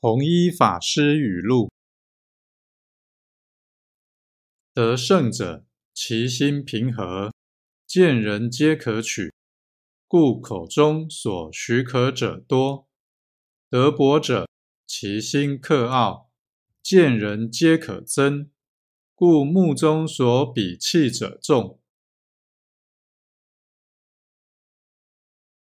弘一法师语录：得胜者，其心平和，见人皆可取，故口中所许可者多；得薄者，其心克傲，见人皆可憎，故目中所鄙弃者众。